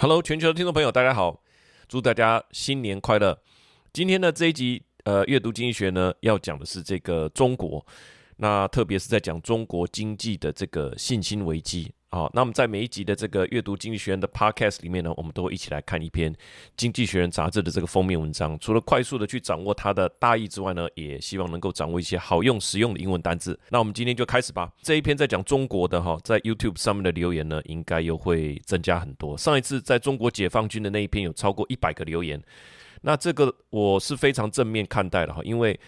Hello，全球的听众朋友，大家好，祝大家新年快乐。今天的这一集，呃，阅读经济学呢，要讲的是这个中国，那特别是在讲中国经济的这个信心危机。好，那么在每一集的这个阅读经济学人的 Podcast 里面呢，我们都会一起来看一篇《经济学人》杂志的这个封面文章。除了快速的去掌握它的大意之外呢，也希望能够掌握一些好用、实用的英文单字。那我们今天就开始吧。这一篇在讲中国的哈，在 YouTube 上面的留言呢，应该又会增加很多。上一次在中国解放军的那一篇有超过一百个留言，那这个我是非常正面看待的哈，因为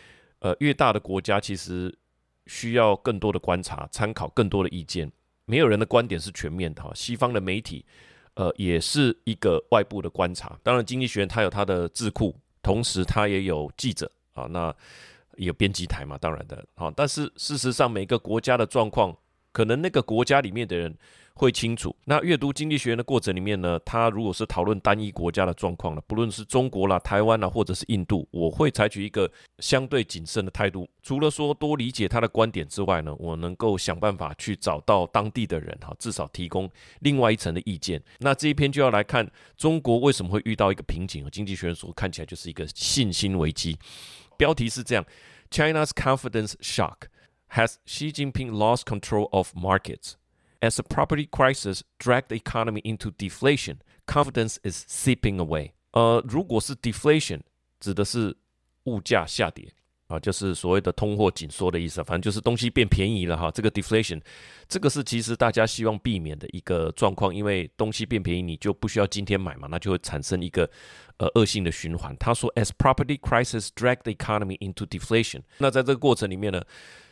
呃，越大的国家其实需要更多的观察、参考更多的意见。没有人的观点是全面的哈，西方的媒体，呃，也是一个外部的观察。当然，经济学院它有它的智库，同时它也有记者啊，那有编辑台嘛，当然的啊。但是事实上，每个国家的状况，可能那个国家里面的人。会清楚。那阅读经济学的过程里面呢，他如果是讨论单一国家的状况了，不论是中国啦、台湾啦，或者是印度，我会采取一个相对谨慎的态度。除了说多理解他的观点之外呢，我能够想办法去找到当地的人哈，至少提供另外一层的意见。那这一篇就要来看中国为什么会遇到一个瓶颈。经济学人说看起来就是一个信心危机。标题是这样：China's confidence shock has Xi Jinping lost control of markets? As a property crisis dragged the economy into deflation, confidence is seeping away. 呃，如果是 deflation，指的是物价下跌啊，就是所谓的通货紧缩的意思。反正就是东西变便宜了哈。这个 deflation，这个是其实大家希望避免的一个状况，因为东西变便宜，你就不需要今天买嘛，那就会产生一个呃恶性的循环。他说，as property crisis dragged the economy into deflation，那在这个过程里面呢，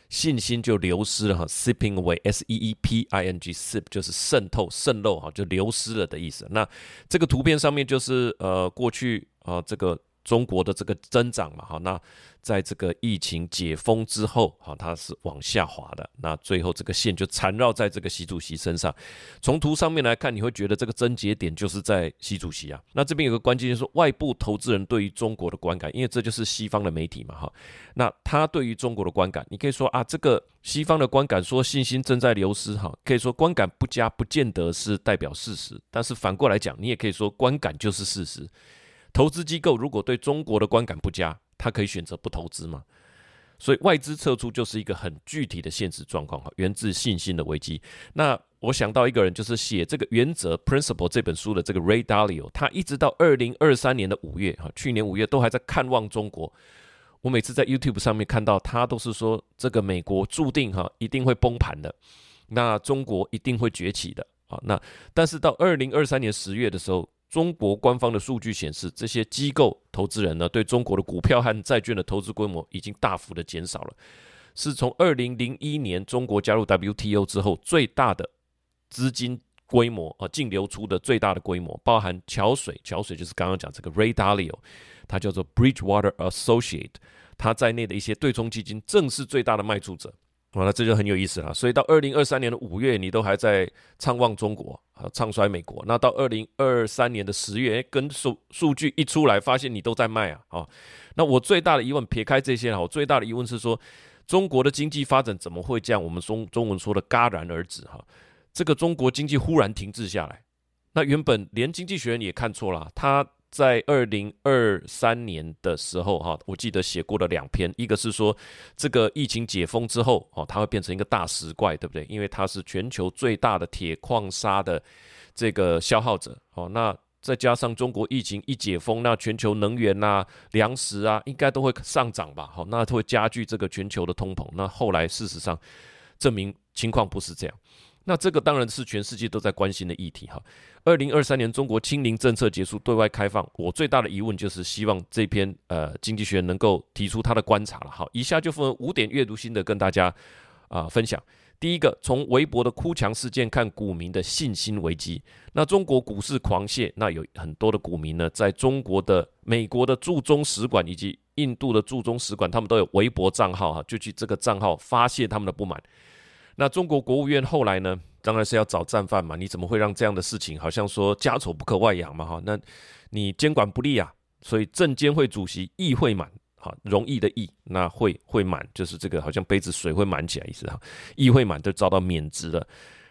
信心就流失了哈，sipping away，s e e p i n g，seep 就是渗透、渗漏哈，就流失了的意思。那这个图片上面就是呃过去啊、呃、这个。中国的这个增长嘛，哈，那在这个疫情解封之后，哈，它是往下滑的。那最后这个线就缠绕在这个习主席身上。从图上面来看，你会觉得这个症结点就是在习主席啊。那这边有个关键就是，外部投资人对于中国的观感，因为这就是西方的媒体嘛，哈。那他对于中国的观感，你可以说啊，这个西方的观感说信心正在流失，哈，可以说观感不佳，不见得是代表事实。但是反过来讲，你也可以说观感就是事实。投资机构如果对中国的观感不佳，他可以选择不投资嘛？所以外资撤出就是一个很具体的现实状况哈，源自信心的危机。那我想到一个人，就是写这个《原则》（Principle） 这本书的这个 Ray Dalio，他一直到二零二三年的五月哈，去年五月都还在看望中国。我每次在 YouTube 上面看到他，都是说这个美国注定哈一定会崩盘的，那中国一定会崛起的啊。那但是到二零二三年十月的时候。中国官方的数据显示，这些机构投资人呢，对中国的股票和债券的投资规模已经大幅的减少了，是从二零零一年中国加入 WTO 之后最大的资金规模啊，净流出的最大的规模，包含桥水，桥水就是刚刚讲这个 Ray Dalio，它叫做 Bridgewater Associate，它在内的一些对冲基金正是最大的卖出者。完了，这就很有意思了。所以到二零二三年的五月，你都还在畅望中国啊，唱衰美国。那到二零二三年的十月，跟数数据一出来，发现你都在卖啊。啊，那我最大的疑问，撇开这些，我最大的疑问是说，中国的经济发展怎么会这样？我们中中文说的戛然而止哈，这个中国经济忽然停滞下来。那原本连经济学人也看错了，他。在二零二三年的时候，哈，我记得写过了两篇，一个是说这个疫情解封之后，哦，它会变成一个大食怪，对不对？因为它是全球最大的铁矿砂的这个消耗者，哦，那再加上中国疫情一解封，那全球能源呐、粮食啊，应该都会上涨吧？好，那会加剧这个全球的通膨。那后来事实上证明情况不是这样。那这个当然是全世界都在关心的议题哈。二零二三年中国清零政策结束，对外开放，我最大的疑问就是希望这篇呃经济学能够提出他的观察了。好，以下就分为五点阅读心得跟大家啊、分享。第一个，从微博的哭墙事件看股民的信心危机。那中国股市狂泻，那有很多的股民呢，在中国的、美国的驻中使馆以及印度的驻中使馆，他们都有微博账号哈，就去这个账号发泄他们的不满。那中国国务院后来呢，当然是要找战犯嘛。你怎么会让这样的事情，好像说家丑不可外扬嘛？哈，那你监管不力啊，所以证监会主席易会满，哈，容易的易，那会会满就是这个，好像杯子水会满起来意思哈。易会满都遭到免职了。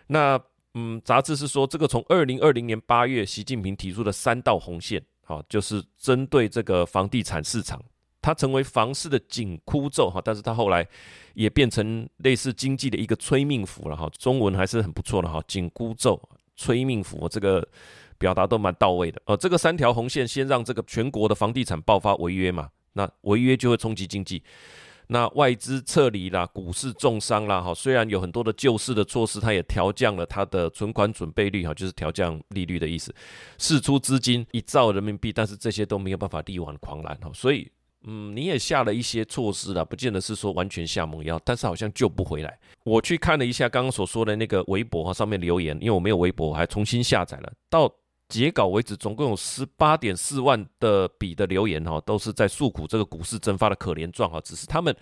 那嗯，杂志是说这个从二零二零年八月习近平提出的三道红线，好，就是针对这个房地产市场，它成为房市的紧箍咒哈，但是它后来也变成类似经济的一个催命符了哈，中文还是很不错的哈，紧箍咒、催命符这个表达都蛮到位的。呃，这个三条红线先让这个全国的房地产爆发违约嘛，那违约就会冲击经济。那外资撤离啦，股市重伤啦，哈，虽然有很多的救市的措施，它也调降了它的存款准备率，哈，就是调降利率的意思，释出资金一兆人民币，但是这些都没有办法力挽狂澜，哈，所以，嗯，你也下了一些措施了，不见得是说完全下猛药，但是好像救不回来。我去看了一下刚刚所说的那个微博哈，上面留言，因为我没有微博，还重新下载了，到。截稿为止，总共有十八点四万的笔的留言哈，都是在诉苦这个股市蒸发的可怜状哈。只是他们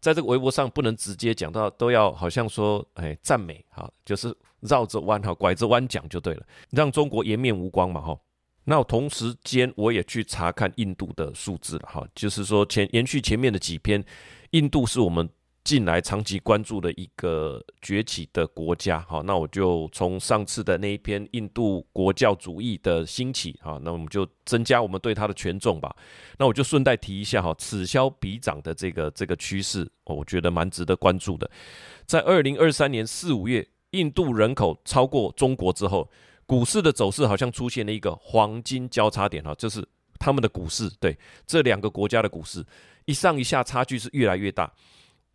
在这个微博上不能直接讲到，都要好像说哎赞美哈，就是绕着弯哈，拐着弯讲就对了，让中国颜面无光嘛哈。那同时间我也去查看印度的数字了哈，就是说前延续前面的几篇，印度是我们。近来长期关注的一个崛起的国家，哈，那我就从上次的那一篇印度国教主义的兴起，哈，那我们就增加我们对它的权重吧。那我就顺带提一下，哈，此消彼长的这个这个趋势，我觉得蛮值得关注的。在二零二三年四五月，印度人口超过中国之后，股市的走势好像出现了一个黄金交叉点，哈，就是他们的股市，对，这两个国家的股市一上一下，差距是越来越大。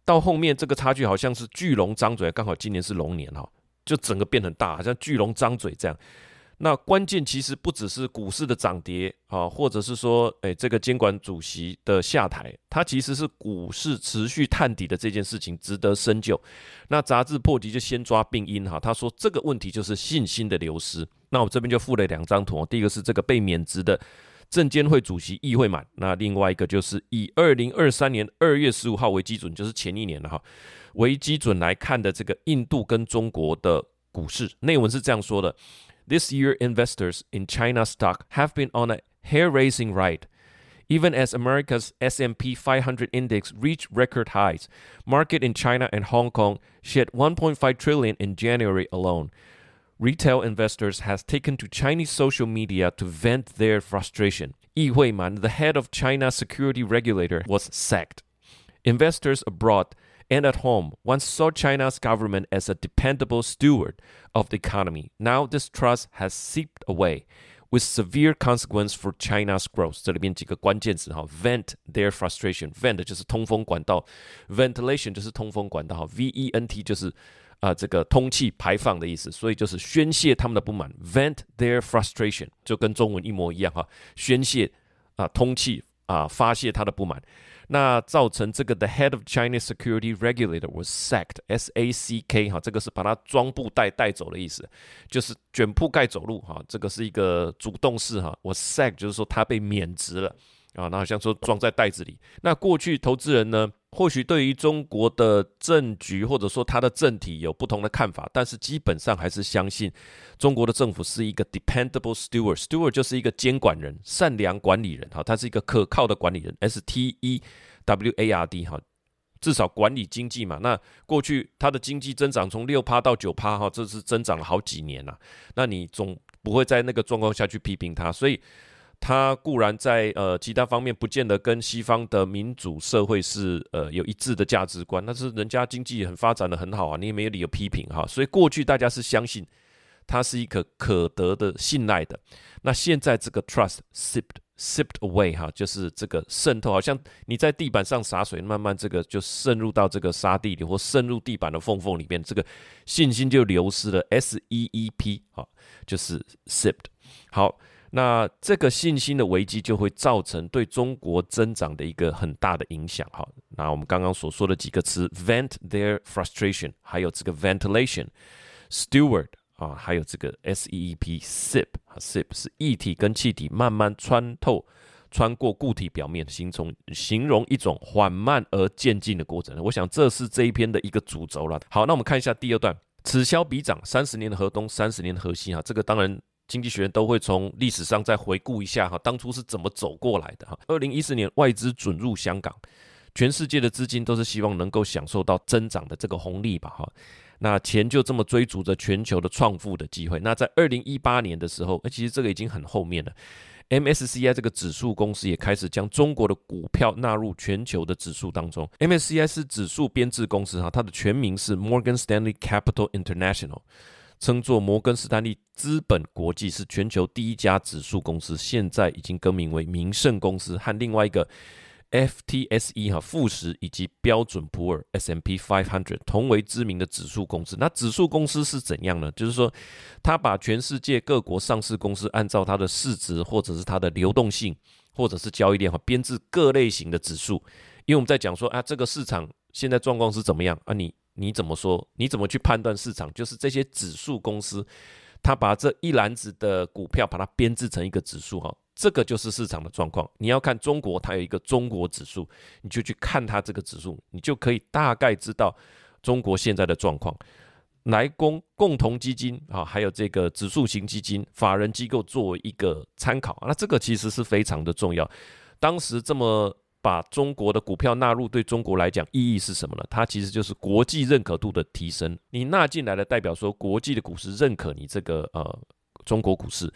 到后面这个差距好像是巨龙张嘴，刚好今年是龙年哈，就整个变很大，好像巨龙张嘴这样。那关键其实不只是股市的涨跌啊，或者是说，诶这个监管主席的下台，它其实是股市持续探底的这件事情值得深究。那杂志破题就先抓病因哈，他说这个问题就是信心的流失。那我这边就附了两张图，第一个是这个被免职的。证监会主席易会满，那另外一个就是以二零二三年二月十五号为基准，就是前一年了哈，为基准来看的这个印度跟中国的股市，内文是这样说的：This year, investors in China stock have been on a hair-raising ride, even as America's S&P 500 index reached record highs. Market in China and Hong Kong shed 1.5 trillion in January alone. Retail investors has taken to Chinese social media to vent their frustration. Yi Huiman, the head of China's security regulator, was sacked. Investors abroad and at home once saw China's government as a dependable steward of the economy. Now this trust has seeped away, with severe consequence for China's growth. 这里边几个关键词哈，vent their frustration. Vent 就是通风管道，ventilation 就是通风管道，V E N T 就是。啊、呃，这个通气排放的意思，所以就是宣泄他们的不满，vent their frustration，就跟中文一模一样哈，宣泄啊、呃，通气啊、呃，发泄他的不满， 那造成这个 the head of Chinese security regulator was sacked，S A C K 哈，这个是把它装布袋带走的意思，就是卷铺盖走路哈，这个是一个主动式哈，我 sack 就是说他被免职了啊，那好像说装在袋子里，那过去投资人呢？或许对于中国的政局或者说它的政体有不同的看法，但是基本上还是相信中国的政府是一个 dependable steward。steward 就是一个监管人、善良管理人，哈，他是一个可靠的管理人。S T E W A R D，哈，至少管理经济嘛。那过去它的经济增长从六趴到九趴，哈，这是增长了好几年了。那你总不会在那个状况下去批评他，所以。他固然在呃其他方面不见得跟西方的民主社会是呃有一致的价值观，但是人家经济很发展的很好啊，你也没有理由批评哈。所以过去大家是相信它是一个可得的信赖的。那现在这个 trust sipped sipped away 哈，就是这个渗透，好像你在地板上洒水，慢慢这个就渗入到这个沙地里或渗入地板的缝缝里面，这个信心就流失了。S E E P 哈，就是 sipped 好。那这个信心的危机就会造成对中国增长的一个很大的影响。哈，那我们刚刚所说的几个词，vent their frustration，还有这个 ventilation，steward 啊，还有这个 s e e p sip 啊，sip 是液体跟气体慢慢穿透、穿过固体表面，形成形容一种缓慢而渐进的过程。我想这是这一篇的一个主轴了。好，那我们看一下第二段，此消彼长，三十年的河东，三十年的河西。哈，这个当然。经济学人都会从历史上再回顾一下哈，当初是怎么走过来的哈。二零一四年外资准入香港，全世界的资金都是希望能够享受到增长的这个红利吧哈。那钱就这么追逐着全球的创富的机会。那在二零一八年的时候，其实这个已经很后面了。MSCI 这个指数公司也开始将中国的股票纳入全球的指数当中。MSCI 是指数编制公司哈，它的全名是 Morgan Stanley Capital International，称作摩根士丹利资本国际，是全球第一家指数公司，现在已经更名为名胜公司和另外一个。FTSE 哈富时以及标准普尔 S&P 500同为知名的指数公司。那指数公司是怎样呢？就是说，它把全世界各国上市公司按照它的市值或者是它的流动性或者是交易量哈编制各类型的指数。因为我们在讲说啊，这个市场现在状况是怎么样啊？你你怎么说？你怎么去判断市场？就是这些指数公司，它把这一篮子的股票把它编制成一个指数哈。这个就是市场的状况。你要看中国，它有一个中国指数，你就去看它这个指数，你就可以大概知道中国现在的状况。来供共同基金啊，还有这个指数型基金、法人机构作为一个参考。那这个其实是非常的重要。当时这么把中国的股票纳入，对中国来讲意义是什么呢？它其实就是国际认可度的提升。你纳进来了，代表说国际的股市认可你这个呃中国股市。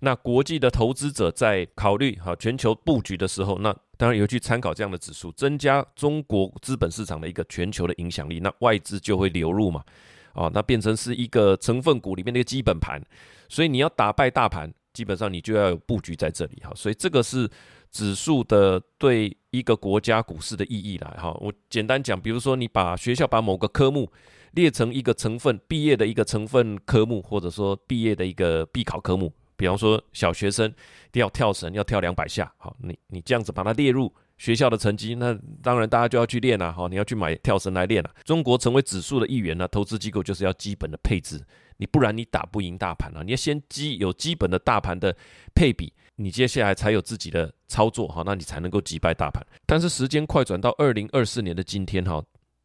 那国际的投资者在考虑哈全球布局的时候，那当然有去参考这样的指数，增加中国资本市场的一个全球的影响力，那外资就会流入嘛，啊，那变成是一个成分股里面的一个基本盘，所以你要打败大盘，基本上你就要有布局在这里哈，所以这个是指数的对一个国家股市的意义来哈。我简单讲，比如说你把学校把某个科目列成一个成分，毕业的一个成分科目，或者说毕业的一个必考科目。比方说，小学生要跳绳，要跳两百下。好，你你这样子把它列入学校的成绩，那当然大家就要去练了。哈，你要去买跳绳来练了。中国成为指数的一员呢，投资机构就是要基本的配置，你不然你打不赢大盘啊。你要先基有基本的大盘的配比，你接下来才有自己的操作。好，那你才能够击败大盘。但是时间快转到二零二四年的今天，哈。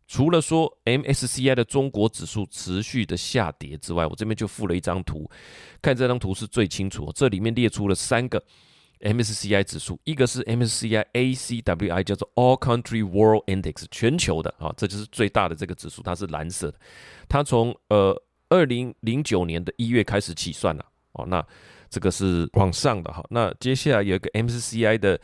除了说 MSCI 的中国指数持续的下跌之外，我这边就附了一张图，看这张图是最清楚。这里面列出了三个 MSCI 指数，一个是 MSCI ACWI，叫做 All Country World Index，全球的啊，这就是最大的这个指数，它是蓝色的。它从呃二零零九年的一月开始起算了哦，那这个是往上的哈。那接下来有一个 MSCI 的。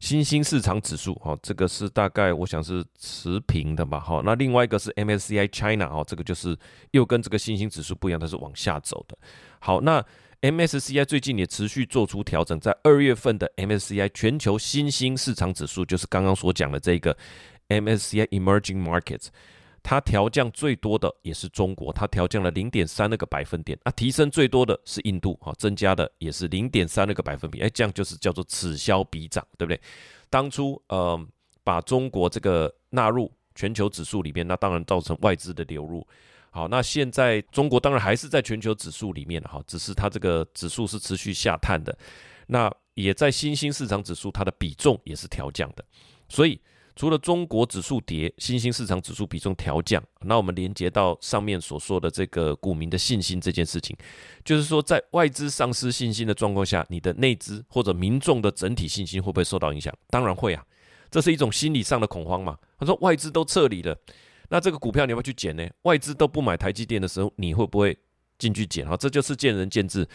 新兴市场指数，哈，这个是大概我想是持平的吧，哈，那另外一个是 MSCI China，哦，这个就是又跟这个新兴指数不一样，它是往下走的。好，那 MSCI 最近也持续做出调整，在二月份的 MSCI 全球新兴市场指数，就是刚刚所讲的这个 MSCI Emerging Markets。它调降最多的也是中国，它调降了零点三那个百分点啊，提升最多的是印度，哈，增加的也是零点三那个百分比，哎，这样就是叫做此消彼长，对不对？当初呃把中国这个纳入全球指数里面，那当然造成外资的流入。好，那现在中国当然还是在全球指数里面哈，只是它这个指数是持续下探的，那也在新兴市场指数它的比重也是调降的，所以。除了中国指数跌，新兴市场指数比重调降，那我们连接到上面所说的这个股民的信心这件事情，就是说在外资丧失信心的状况下，你的内资或者民众的整体信心会不会受到影响？当然会啊，这是一种心理上的恐慌嘛。他说外资都撤离了，那这个股票你要不要去捡呢？外资都不买台积电的时候，你会不会？进去捡哈，这就是见仁见智。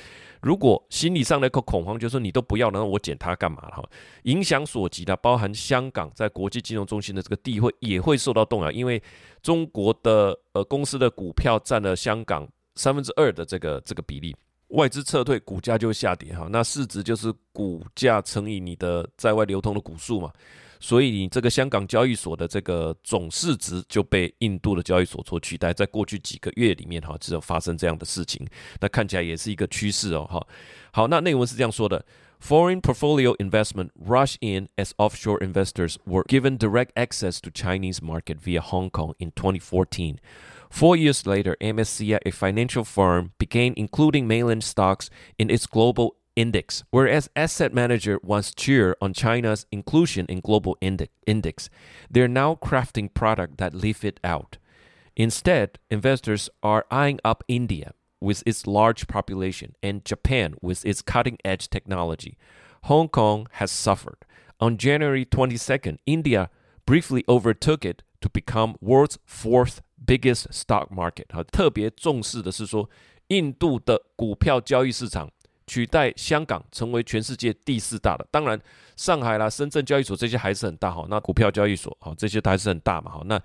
如果心理上的一个恐慌，就是说你都不要，那我捡它干嘛哈？影响所及的，包含香港在国际金融中心的这个地位也会受到动摇，因为中国的呃公司的股票占了香港三分之二的这个这个比例，外资撤退，股价就会下跌哈。那市值就是股价乘以你的在外流通的股数嘛。所以你这个香港交易所的这个总市值就被印度的交易所所取代，在过去几个月里面哈，只有发生这样的事情，那看起来也是一个趋势哦哈。好，那内文是这样说的：Foreign portfolio investment rushed in as offshore investors were given direct access to Chinese market via Hong Kong in 2014. Four years later, MSCI, a financial firm, began including mainland stocks in its global index. Whereas asset manager once cheered on China's inclusion in global index, they're now crafting product that leave it out. Instead, investors are eyeing up India with its large population and Japan with its cutting-edge technology. Hong Kong has suffered. On January 22nd, India briefly overtook it to become world's fourth biggest stock market 哈，特别重视的是说，印度的股票交易市场取代香港成为全世界第四大的。当然，上海啦、深圳交易所这些还是很大哈。那股票交易所哈，这些都还是很大嘛哈。那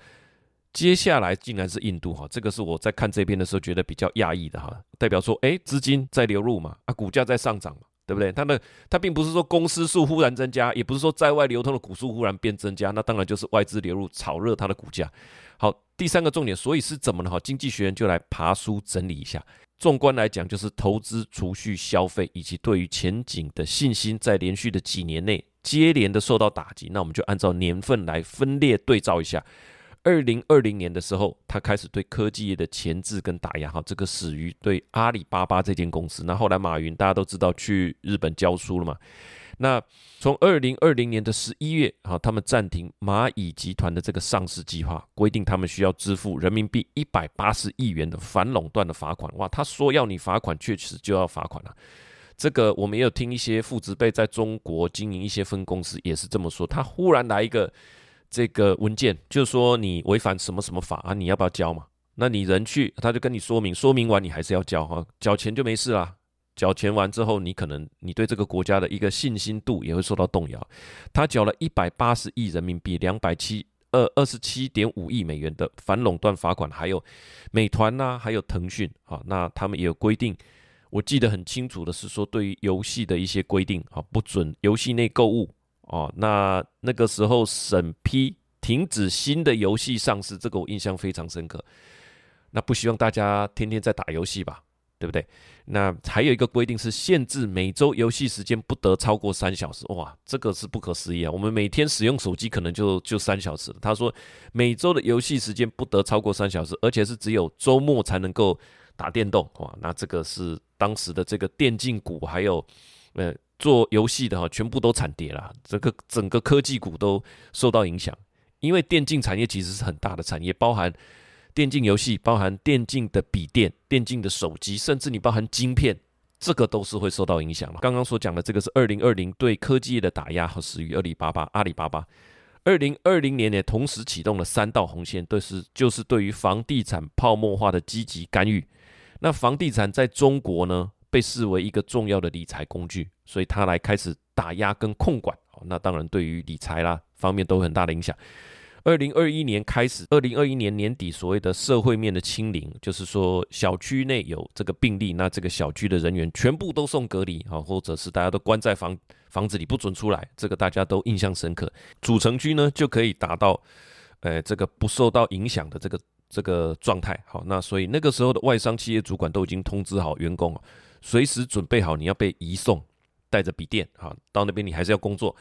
接下来竟然是印度哈，这个是我在看这边的时候觉得比较讶异的哈。代表说，哎，资金在流入嘛，啊，股价在上涨嘛。对不对？它的它并不是说公司数忽然增加，也不是说在外流通的股数忽然变增加，那当然就是外资流入炒热它的股价。好，第三个重点，所以是怎么呢？哈，经济学人就来爬书整理一下。纵观来讲，就是投资、储蓄、消费以及对于前景的信心，在连续的几年内接连的受到打击。那我们就按照年份来分列对照一下。二零二零年的时候，他开始对科技业的钳制跟打压，哈，这个始于对阿里巴巴这间公司。那后来马云大家都知道去日本教书了嘛。那从二零二零年的十一月，哈，他们暂停蚂蚁集团的这个上市计划，规定他们需要支付人民币一百八十亿元的反垄断的罚款。哇，他说要你罚款，确实就要罚款了。这个我们也有听一些父执辈在中国经营一些分公司也是这么说。他忽然来一个。这个文件就说你违反什么什么法啊？你要不要交嘛？那你人去，他就跟你说明，说明完你还是要交哈，缴钱就没事啦。缴钱完之后，你可能你对这个国家的一个信心度也会受到动摇。他缴了一百八十亿人民币，两百七二二十七点五亿美元的反垄断罚款，还有美团呐、还有腾讯啊，那他们也有规定。我记得很清楚的是说，对于游戏的一些规定啊，不准游戏内购物。哦，那那个时候审批停止新的游戏上市，这个我印象非常深刻。那不希望大家天天在打游戏吧，对不对？那还有一个规定是限制每周游戏时间不得超过三小时。哇，这个是不可思议啊！我们每天使用手机可能就就三小时。他说每周的游戏时间不得超过三小时，而且是只有周末才能够打电动。哇，那这个是当时的这个电竞股还有呃。做游戏的哈，全部都惨跌了，这个整个科技股都受到影响。因为电竞产业其实是很大的产业，包含电竞游戏，包含电竞的笔电、电竞的手机，甚至你包含晶片，这个都是会受到影响。刚刚所讲的这个是二零二零对科技业的打压和始于阿里巴巴。阿里巴巴二零二零年也同时启动了三道红线，对是就是对于房地产泡沫化的积极干预。那房地产在中国呢，被视为一个重要的理财工具，所以它来开始打压跟控管。那当然对于理财啦方面都有很大的影响。二零二一年开始，二零二一年年底所谓的社会面的清零，就是说小区内有这个病例，那这个小区的人员全部都送隔离啊，或者是大家都关在房房子里不准出来，这个大家都印象深刻。主城区呢就可以达到，呃，这个不受到影响的这个这个状态。好，那所以那个时候的外商企业主管都已经通知好员工随时准备好，你要被移送，带着笔电好，到那边你还是要工作。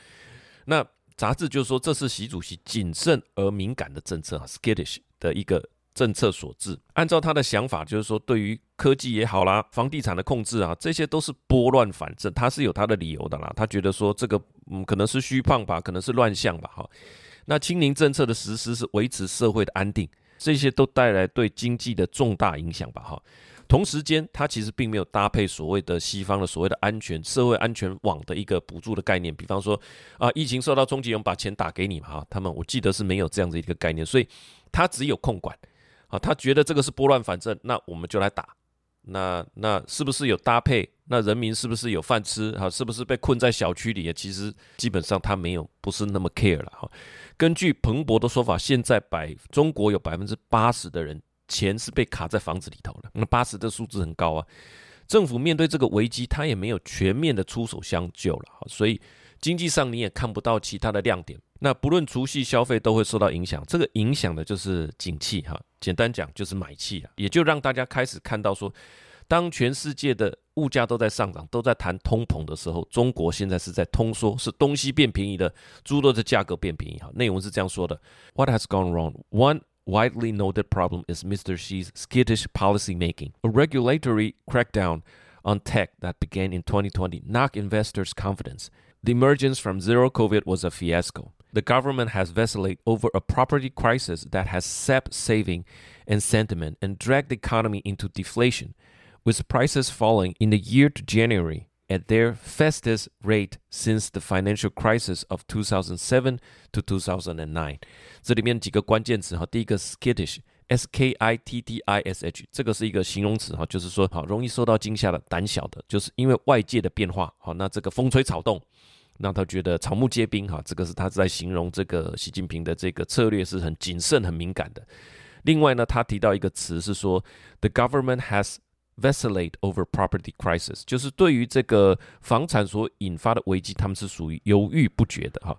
那杂志就说，这是习主席谨慎而敏感的政策啊，skittish 的一个政策所致。按照他的想法，就是说对于科技也好啦，房地产的控制啊，这些都是拨乱反正，他是有他的理由的啦。他觉得说这个嗯可能是虚胖吧，可能是乱象吧哈。那清零政策的实施是维持社会的安定，这些都带来对经济的重大影响吧哈。同时间，它其实并没有搭配所谓的西方的所谓的安全社会安全网的一个补助的概念，比方说啊，疫情受到冲击，我们把钱打给你嘛，哈，他们我记得是没有这样的一个概念，所以他只有控管，啊，他觉得这个是拨乱反正，那我们就来打，那那是不是有搭配？那人民是不是有饭吃？哈，是不是被困在小区里？其实基本上他没有，不是那么 care 了，哈。根据彭博的说法，现在百中国有百分之八十的人。钱是被卡在房子里头了，那八十的数字很高啊。政府面对这个危机，他也没有全面的出手相救了，所以经济上你也看不到其他的亮点。那不论储蓄消费都会受到影响，这个影响的就是景气哈。简单讲就是买气啊，也就让大家开始看到说，当全世界的物价都在上涨，都在谈通膨的时候，中国现在是在通缩，是东西变便宜的，猪肉的价格变便宜哈。内容是这样说的：What has gone wrong? One widely noted problem is Mr. Xi's skittish policymaking. A regulatory crackdown on tech that began in 2020 knocked investors' confidence. The emergence from zero COVID was a fiasco. The government has vacillated over a property crisis that has sapped saving and sentiment and dragged the economy into deflation, with prices falling in the year to January at their fastest rate since the financial crisis of 2007 to 2009。这里面几个关键词哈，第一个 skittish S K I T T I S H，这个是一个形容词哈，就是说好容易受到惊吓的、胆小的，就是因为外界的变化，好，那这个风吹草动，让他觉得草木皆兵哈，这个是他在形容这个习近平的这个策略是很谨慎、很敏感的。另外呢，他提到一个词是说，The government has vacillate over property crisis，就是对于这个房产所引发的危机，他们是属于犹豫不决的哈。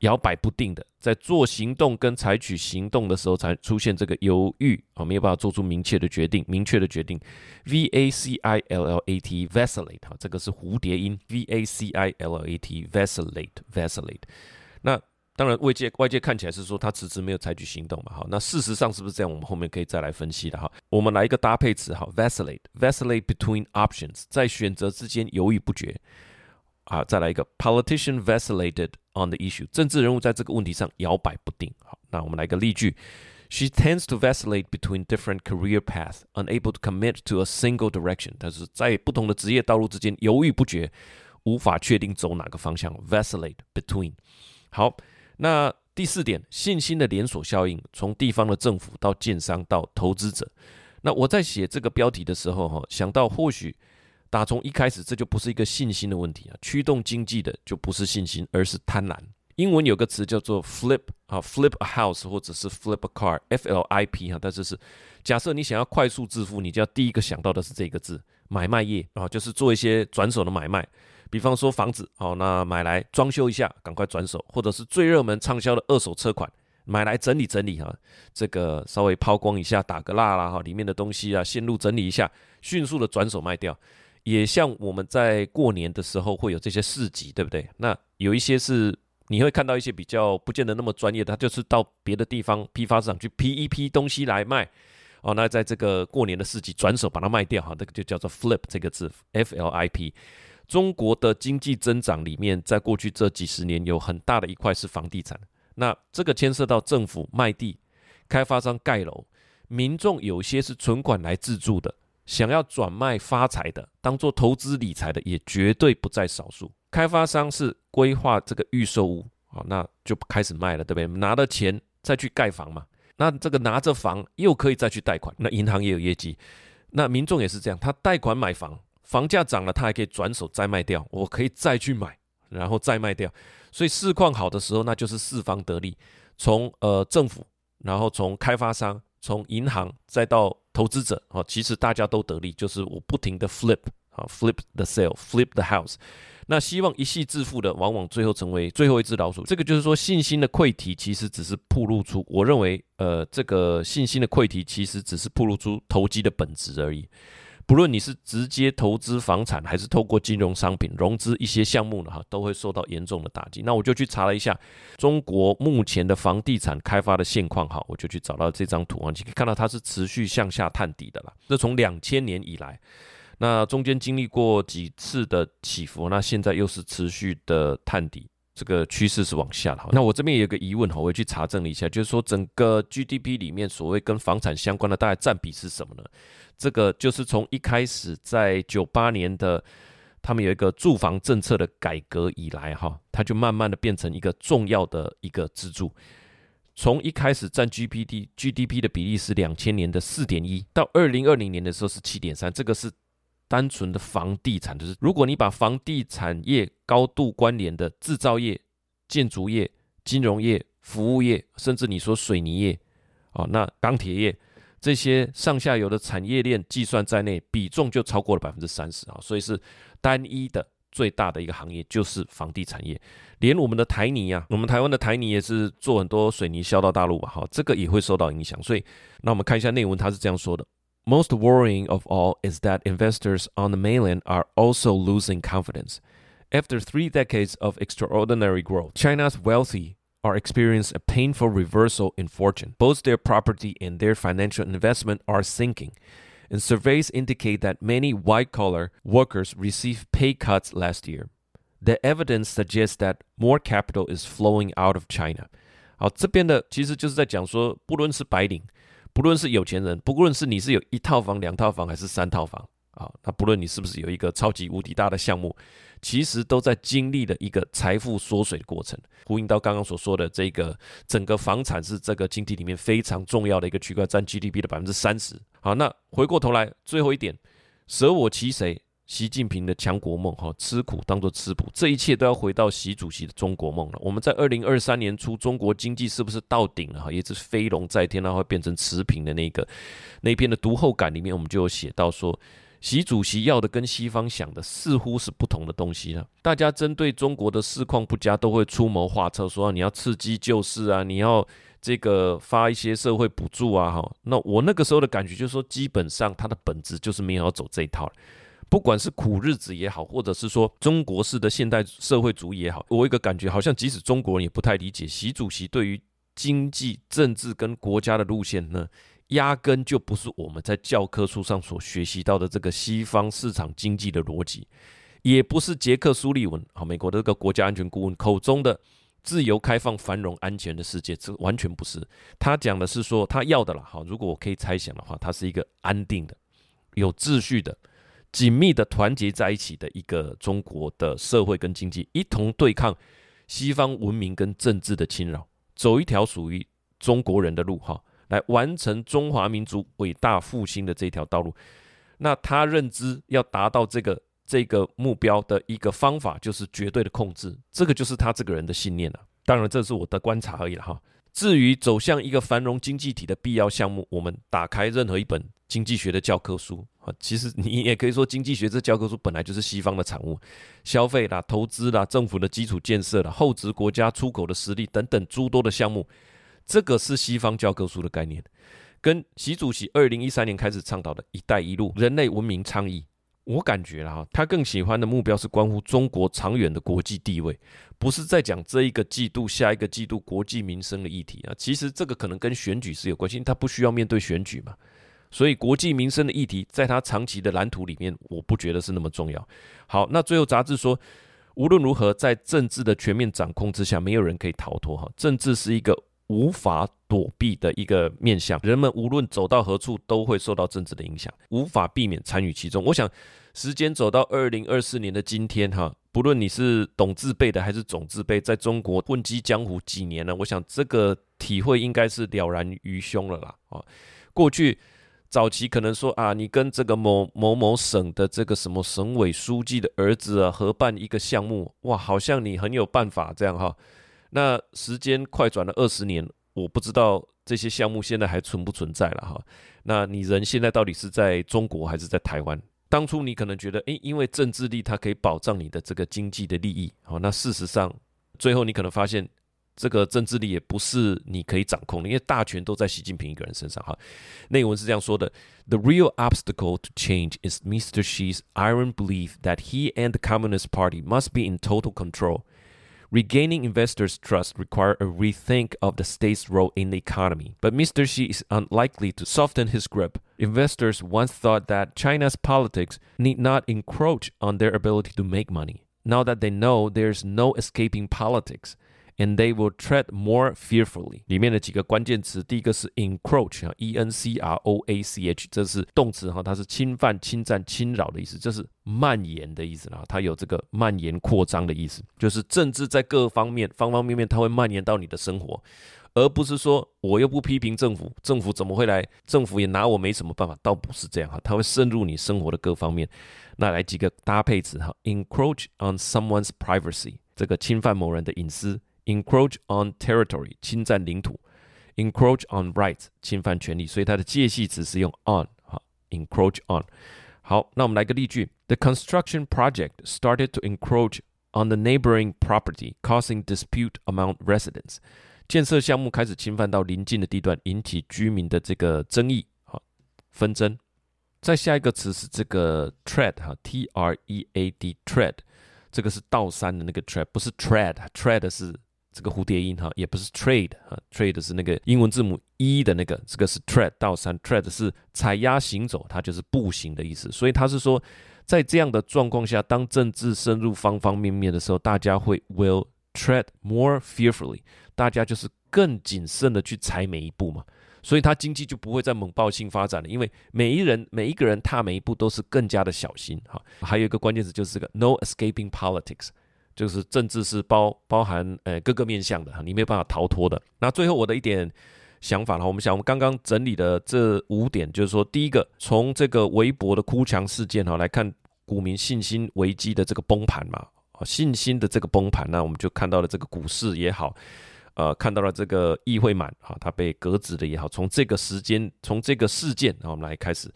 摇摆不定的，在做行动跟采取行动的时候，才出现这个犹豫啊，没有办法做出明确的决定，明确的决定。V A C I L L A T vacillate 哈，这个是蝴蝶音。V a c i l a t，vacillate vacillate。那当然，外界外界看起来是说他迟迟没有采取行动嘛，哈。那事实上是不是这样？我们后面可以再来分析的哈。我们来一个搭配词哈，vacillate vacillate between options，在选择之间犹豫不决。啊，再来一个，politician vacillated on the issue，政治人物在这个问题上摇摆不定。好，那我们来一个例句，She tends to vacillate between different career paths, unable to commit to a single direction。她是在不同的职业道路之间犹豫不决，无法确定走哪个方向。vacillate between。好，那第四点，信心的连锁效应，从地方的政府到建商到投资者。那我在写这个标题的时候，哈，想到或许。打从一开始，这就不是一个信心的问题啊！驱动经济的就不是信心，而是贪婪。英文有个词叫做 flip 啊，flip a house 或者是 flip a car，F L I P 哈，但是是假设你想要快速致富，你就要第一个想到的是这个字，买卖业啊，就是做一些转手的买卖。比方说房子，好，那买来装修一下，赶快转手；或者是最热门畅销的二手车款，买来整理整理哈，这个稍微抛光一下，打个蜡啦哈，里面的东西啊，线路整理一下，迅速的转手卖掉。也像我们在过年的时候会有这些市集，对不对？那有一些是你会看到一些比较不见得那么专业的，他就是到别的地方批发市场去批一批东西来卖。哦，那在这个过年的市集转手把它卖掉，哈，这个就叫做 flip 这个字，F L I P。中国的经济增长里面，在过去这几十年有很大的一块是房地产。那这个牵涉到政府卖地、开发商盖楼、民众有些是存款来自住的。想要转卖发财的，当做投资理财的，也绝对不在少数。开发商是规划这个预售屋，好，那就开始卖了，对不对？拿了钱再去盖房嘛。那这个拿着房又可以再去贷款，那银行也有业绩。那民众也是这样，他贷款买房，房价涨了，他还可以转手再卖掉，我可以再去买，然后再卖掉。所以市况好的时候，那就是四方得利，从呃政府，然后从开发商，从银行，再到投资者啊，其实大家都得利，就是我不停的 flip 啊，flip the sale，flip the house。那希望一夕致富的，往往最后成为最后一只老鼠。这个就是说，信心的溃堤，其实只是暴露出，我认为，呃，这个信心的溃堤，其实只是暴露出投机的本质而已。不论你是直接投资房产，还是透过金融商品融资一些项目的哈，都会受到严重的打击。那我就去查了一下中国目前的房地产开发的现况，哈，我就去找到这张图啊，你可以看到它是持续向下探底的啦。这从两千年以来，那中间经历过几次的起伏，那现在又是持续的探底。这个趋势是往下的。那我这边也有个疑问哈，我去查证了一下，就是说整个 GDP 里面所谓跟房产相关的大概占比是什么呢？这个就是从一开始在九八年的他们有一个住房政策的改革以来哈，它就慢慢的变成一个重要的一个支柱。从一开始占 GDP GDP 的比例是两千年的四点一，到二零二零年的时候是七点三，这个是。单纯的房地产，就是如果你把房地产业高度关联的制造业、建筑业、金融业、服务业，甚至你说水泥业，啊，那钢铁业这些上下游的产业链计算在内，比重就超过了百分之三十啊，所以是单一的最大的一个行业就是房地产业。连我们的台泥啊，我们台湾的台泥也是做很多水泥销到大陆吧，哈，这个也会受到影响。所以，那我们看一下内文，他是这样说的。Most worrying of all is that investors on the mainland are also losing confidence. After three decades of extraordinary growth, China's wealthy are experiencing a painful reversal in fortune. Both their property and their financial investment are sinking. And surveys indicate that many white collar workers received pay cuts last year. The evidence suggests that more capital is flowing out of China. 好，这边的其实就是在讲说，不论是白领。 不论是有钱人，不论是你是有一套房、两套房还是三套房啊，那不论你是不是有一个超级无敌大的项目，其实都在经历了一个财富缩水的过程。呼应到刚刚所说的这个，整个房产是这个经济里面非常重要的一个区块，占 GDP 的百分之三十。好，那回过头来最后一点，舍我其谁？习近平的强国梦，哈，吃苦当做吃补，这一切都要回到习主席的中国梦了。我们在二零二三年初，中国经济是不是到顶了？哈，也是飞龙在天，然后变成持平的那个那篇的读后感里面，我们就有写到说，习主席要的跟西方想的似乎是不同的东西了。大家针对中国的市况不佳，都会出谋划策，说你要刺激救市啊，你要这个发一些社会补助啊，哈。那我那个时候的感觉就是说，基本上它的本质就是没有要走这一套。不管是苦日子也好，或者是说中国式的现代社会主义也好，我一个感觉好像即使中国人也不太理解习主席对于经济、政治跟国家的路线呢，压根就不是我们在教科书上所学习到的这个西方市场经济的逻辑，也不是杰克苏利文啊，美国的这个国家安全顾问口中的自由、开放、繁荣、安全的世界，这完全不是。他讲的是说他要的了，好，如果我可以猜想的话，他是一个安定的、有秩序的。紧密的团结在一起的一个中国的社会跟经济，一同对抗西方文明跟政治的侵扰，走一条属于中国人的路哈，来完成中华民族伟大复兴的这条道路。那他认知要达到这个这个目标的一个方法，就是绝对的控制，这个就是他这个人的信念了。当然，这是我的观察而已了哈。至于走向一个繁荣经济体的必要项目，我们打开任何一本经济学的教科书啊。其实你也可以说，经济学这教科书本来就是西方的产物，消费啦、投资啦、政府的基础建设啦、后殖国家出口的实力等等诸多的项目，这个是西方教科书的概念，跟习主席二零一三年开始倡导的一带一路人类文明倡议，我感觉啦，他更喜欢的目标是关乎中国长远的国际地位，不是在讲这一个季度、下一个季度国际民生的议题啊。其实这个可能跟选举是有关系，他不需要面对选举嘛。所以国计民生的议题，在他长期的蓝图里面，我不觉得是那么重要。好，那最后杂志说，无论如何，在政治的全面掌控之下，没有人可以逃脱哈。政治是一个无法躲避的一个面向，人们无论走到何处，都会受到政治的影响，无法避免参与其中。我想，时间走到二零二四年的今天哈，不论你是懂自备的还是总自备，在中国混迹江湖几年了，我想这个体会应该是了然于胸了啦啊，过去。早期可能说啊，你跟这个某某某省的这个什么省委书记的儿子啊合办一个项目，哇，好像你很有办法这样哈。那时间快转了二十年，我不知道这些项目现在还存不存在了哈。那你人现在到底是在中国还是在台湾？当初你可能觉得，诶，因为政治力它可以保障你的这个经济的利益，好，那事实上最后你可能发现。这个政治力也不是你可以掌控的，因为大权都在习近平一个人身上。哈，内文是这样说的：The real obstacle to change is Mr. Xi's iron belief that he and the Communist Party must be in total control. Regaining investors' trust require a rethink of the state's role in the economy. But Mr. Xi is unlikely to soften his grip. Investors once thought that China's politics need not encroach on their ability to make money. Now that they know there's no escaping politics. And they will tread more fearfully。里面的几个关键词，第一个是 encroach 啊，e n c r o a c h，这是动词哈，它是侵犯、侵占、侵扰的意思，这是蔓延的意思啦，它有这个蔓延、扩张的意思，就是政治在各方面、方方面面，它会蔓延到你的生活，而不是说我又不批评政府，政府怎么会来？政府也拿我没什么办法，倒不是这样哈，它会渗入你生活的各方面。那来几个搭配词哈，encroach on someone's privacy，这个侵犯某人的隐私。Encroach on territory，侵占领土；encroach on rights，侵犯权利。所以它的介系词是用 on，哈，encroach on。好，那我们来个例句：The construction project started to encroach on the neighboring property, causing dispute among residents。建设项目开始侵犯到邻近的地段，引起居民的这个争议，哈，纷争。再下一个词是这个 tread，哈，T R E A D，tread，这个是倒三的那个 tread，不是 tread，tread 是。 这个蝴蝶音哈，也不是 trade 哈，trade 是那个英文字母 E 的那个，这个是 tread 倒三，tread 是踩压行走，它就是步行的意思。所以他是说，在这样的状况下，当政治深入方方面面的时候，大家会 will tread more fearfully，大家就是更谨慎的去踩每一步嘛。所以它经济就不会再猛爆性发展了。因为每一人每一个人踏每一步都是更加的小心哈。还有一个关键词就是这个 no escaping politics，就是政治是包包含呃各个面向的，你没有办法逃脱的。那最后我的一点想法哈，我们想我们刚刚整理的这五点，就是说第一个，从这个微博的哭墙事件哈来看，股民信心危机的这个崩盘嘛，信心的这个崩盘，那我们就看到了这个股市也好。呃，看到了这个议会满啊，他被革职的也好，从这个时间，从这个事件，然后我们来开始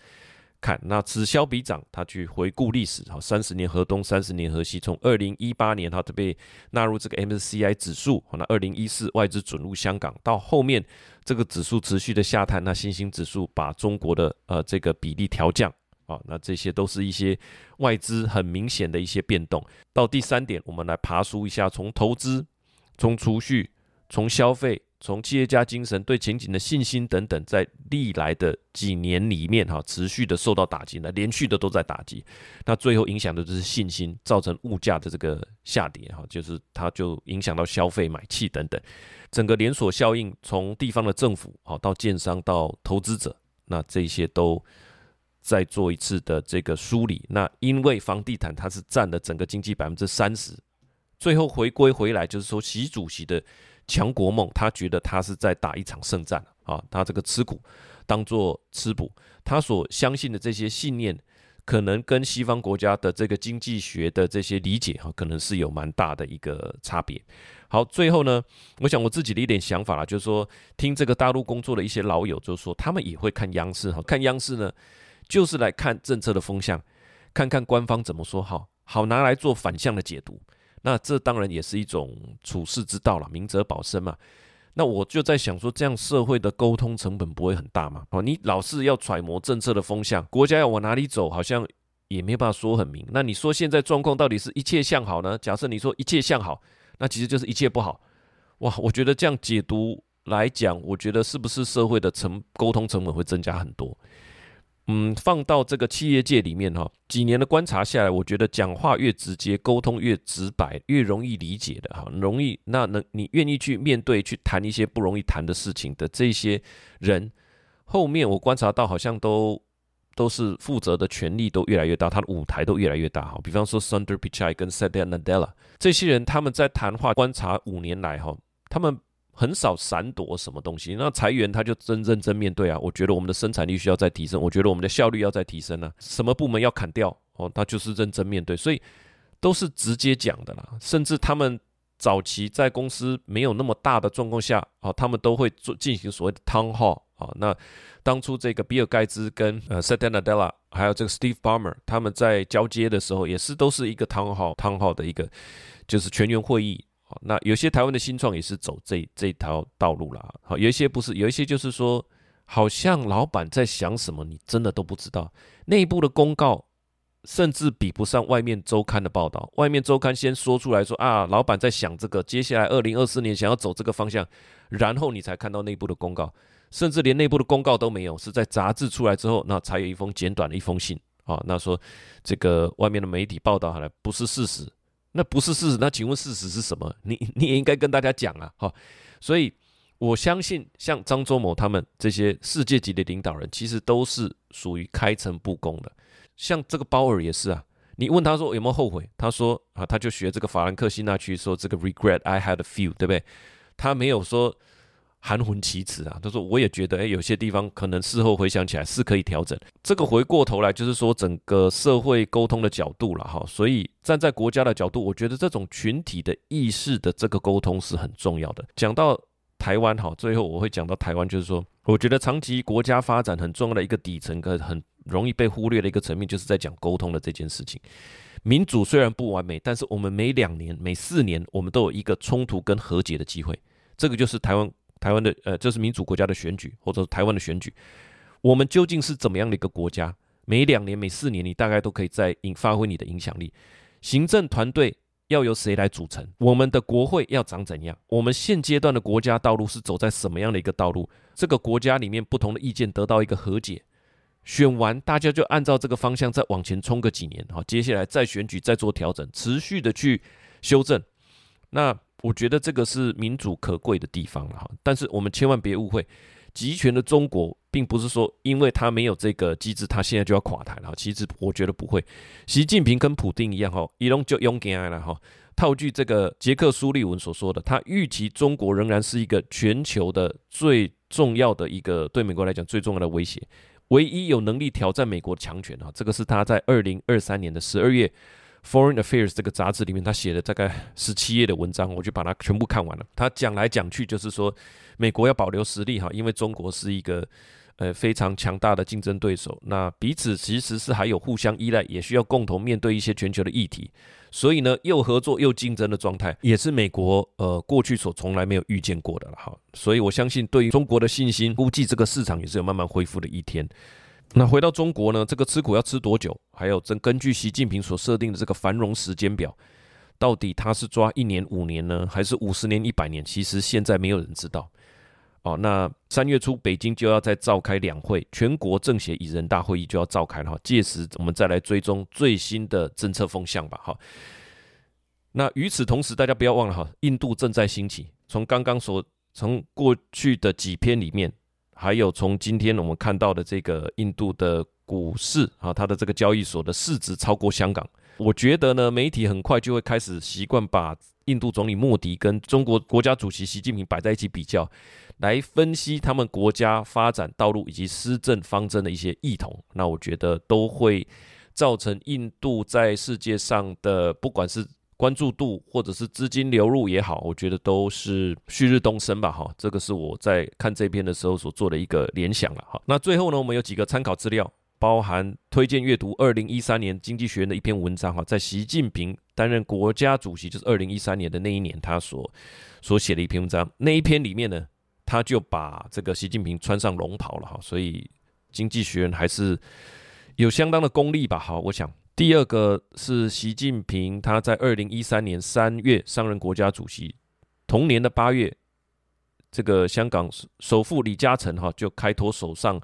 看。那此消彼长，他去回顾历史，哈，三十年河东，三十年河西。从二零一八年，他就被纳入这个 MSCI 指数，那二零一四外资准入香港，到后面这个指数持续的下探，那新兴指数把中国的呃这个比例调降啊，那这些都是一些外资很明显的一些变动。到第三点，我们来爬梳一下，从投资，从储蓄。从消费、从企业家精神、对前景的信心等等，在历来的几年里面，哈，持续的受到打击，那连续的都在打击，那最后影响的就是信心，造成物价的这个下跌，哈，就是它就影响到消费、买气等等，整个连锁效应，从地方的政府，好到建商到投资者，那这些都再做一次的这个梳理。那因为房地产它是占了整个经济百分之三十，最后回归回来，就是说习主席的。强国梦，他觉得他是在打一场胜战啊！他这个持股当做吃补，他所相信的这些信念，可能跟西方国家的这个经济学的这些理解哈，可能是有蛮大的一个差别。好，最后呢，我想我自己的一点想法啦，就是说，听这个大陆工作的一些老友，就是说，他们也会看央视哈，看央视呢，就是来看政策的风向，看看官方怎么说，好好拿来做反向的解读。那这当然也是一种处世之道了，明哲保身嘛。那我就在想说，这样社会的沟通成本不会很大嘛？哦，你老是要揣摩政策的风向，国家要往哪里走，好像也没办法说很明。那你说现在状况到底是一切向好呢？假设你说一切向好，那其实就是一切不好。哇，我觉得这样解读来讲，我觉得是不是社会的成沟通成本会增加很多？嗯，放到这个企业界里面哈，几年的观察下来，我觉得讲话越直接，沟通越直白，越容易理解的哈，容易那能你愿意去面对去谈一些不容易谈的事情的这些人，后面我观察到好像都都是负责的权力都越来越大，他的舞台都越来越大哈。比方说 Sundar Pichai 跟 Satya Nadella 这些人，他们在谈话观察五年来哈，他们。很少闪躲什么东西，那裁员他就真认真面对啊。我觉得我们的生产力需要再提升，我觉得我们的效率要再提升啊。什么部门要砍掉哦，他就是认真面对，所以都是直接讲的啦。甚至他们早期在公司没有那么大的状况下啊，他们都会做进行所谓的 town hall 啊。那当初这个比尔盖茨跟呃 s a t a n a d e l l a 还有这个 Steve Ballmer 他们在交接的时候，也是都是一个 town hall town hall 的一个就是全员会议。那有些台湾的新创也是走这这条道路啦，好，有一些不是，有一些就是说，好像老板在想什么，你真的都不知道。内部的公告甚至比不上外面周刊的报道。外面周刊先说出来说啊，老板在想这个，接下来二零二四年想要走这个方向，然后你才看到内部的公告，甚至连内部的公告都没有，是在杂志出来之后，那才有一封简短的一封信啊。那说这个外面的媒体报道好了，不是事实。那不是事实，那请问事实是什么？你你也应该跟大家讲啊，哈。所以我相信，像张忠谋他们这些世界级的领导人，其实都是属于开诚布公的。像这个鲍尔也是啊，你问他说有没有后悔，他说啊，他就学这个法兰克辛那去说这个 regret I had a few，对不对？他没有说。含混其辞啊，他说我也觉得，诶，有些地方可能事后回想起来是可以调整。这个回过头来就是说整个社会沟通的角度了哈，所以站在国家的角度，我觉得这种群体的意识的这个沟通是很重要的。讲到台湾哈，最后我会讲到台湾，就是说，我觉得长期国家发展很重要的一个底层，跟很容易被忽略的一个层面，就是在讲沟通的这件事情。民主虽然不完美，但是我们每两年、每四年，我们都有一个冲突跟和解的机会，这个就是台湾。台湾的呃，这是民主国家的选举，或者台湾的选举，我们究竟是怎么样的一个国家？每两年、每四年，你大概都可以在影发挥你的影响力。行政团队要由谁来组成？我们的国会要长怎样？我们现阶段的国家道路是走在什么样的一个道路？这个国家里面不同的意见得到一个和解，选完大家就按照这个方向再往前冲个几年，好，接下来再选举，再做调整，持续的去修正。那。我觉得这个是民主可贵的地方了哈，但是我们千万别误会，集权的中国，并不是说因为他没有这个机制，他现在就要垮台了。其实我觉得不会。习近平跟普丁一样，哈，一龙就勇敢了，哈。套句这个杰克苏利文所说的，他预期中国仍然是一个全球的最重要的一个对美国来讲最重要的威胁，唯一有能力挑战美国强权，哈。这个是他在二零二三年的十二月。Foreign Affairs 这个杂志里面，他写了大概十七页的文章，我就把它全部看完了。他讲来讲去就是说，美国要保留实力哈，因为中国是一个呃非常强大的竞争对手。那彼此其实是还有互相依赖，也需要共同面对一些全球的议题。所以呢，又合作又竞争的状态，也是美国呃过去所从来没有遇见过的了哈。所以我相信，对于中国的信心，估计这个市场也是有慢慢恢复的一天。那回到中国呢？这个吃苦要吃多久？还有，根根据习近平所设定的这个繁荣时间表，到底他是抓一年、五年呢，还是五十年、一百年？其实现在没有人知道。哦，那三月初北京就要再召开两会，全国政协与人大会议就要召开了哈。届时我们再来追踪最新的政策风向吧。哈，那与此同时，大家不要忘了哈，印度正在兴起。从刚刚所从过去的几篇里面。还有从今天我们看到的这个印度的股市啊，它的这个交易所的市值超过香港，我觉得呢，媒体很快就会开始习惯把印度总理莫迪跟中国国家主席习近平摆在一起比较，来分析他们国家发展道路以及施政方针的一些异同。那我觉得都会造成印度在世界上的不管是。关注度或者是资金流入也好，我觉得都是旭日东升吧，哈，这个是我在看这篇的时候所做的一个联想了，哈。那最后呢，我们有几个参考资料，包含推荐阅读二零一三年经济学人的一篇文章，哈，在习近平担任国家主席，就是二零一三年的那一年，他所所写的一篇文章，那一篇里面呢，他就把这个习近平穿上龙袍了，哈，所以经济学人还是有相当的功力吧，哈，我想。第二个是习近平，他在二零一三年三月上任国家主席，同年的八月，这个香港首富李嘉诚哈就开脱手上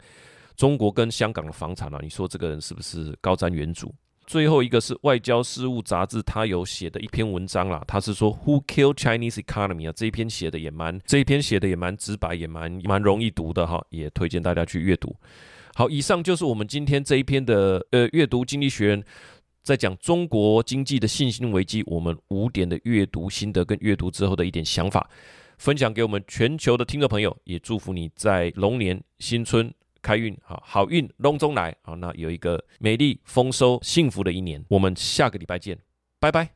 中国跟香港的房产了。你说这个人是不是高瞻远瞩？最后一个是外交事务杂志，他有写的一篇文章啦，他是说 Who killed Chinese economy 啊？这一篇写的也蛮，这一篇写的也蛮直白，也蛮蛮容易读的哈，也推荐大家去阅读。好，以上就是我们今天这一篇的呃阅读经济学，在讲中国经济的信心危机，我们五点的阅读心得跟阅读之后的一点想法，分享给我们全球的听众朋友，也祝福你在龙年新春开运，好好运龙中来，好，那有一个美丽丰收幸福的一年，我们下个礼拜见，拜拜。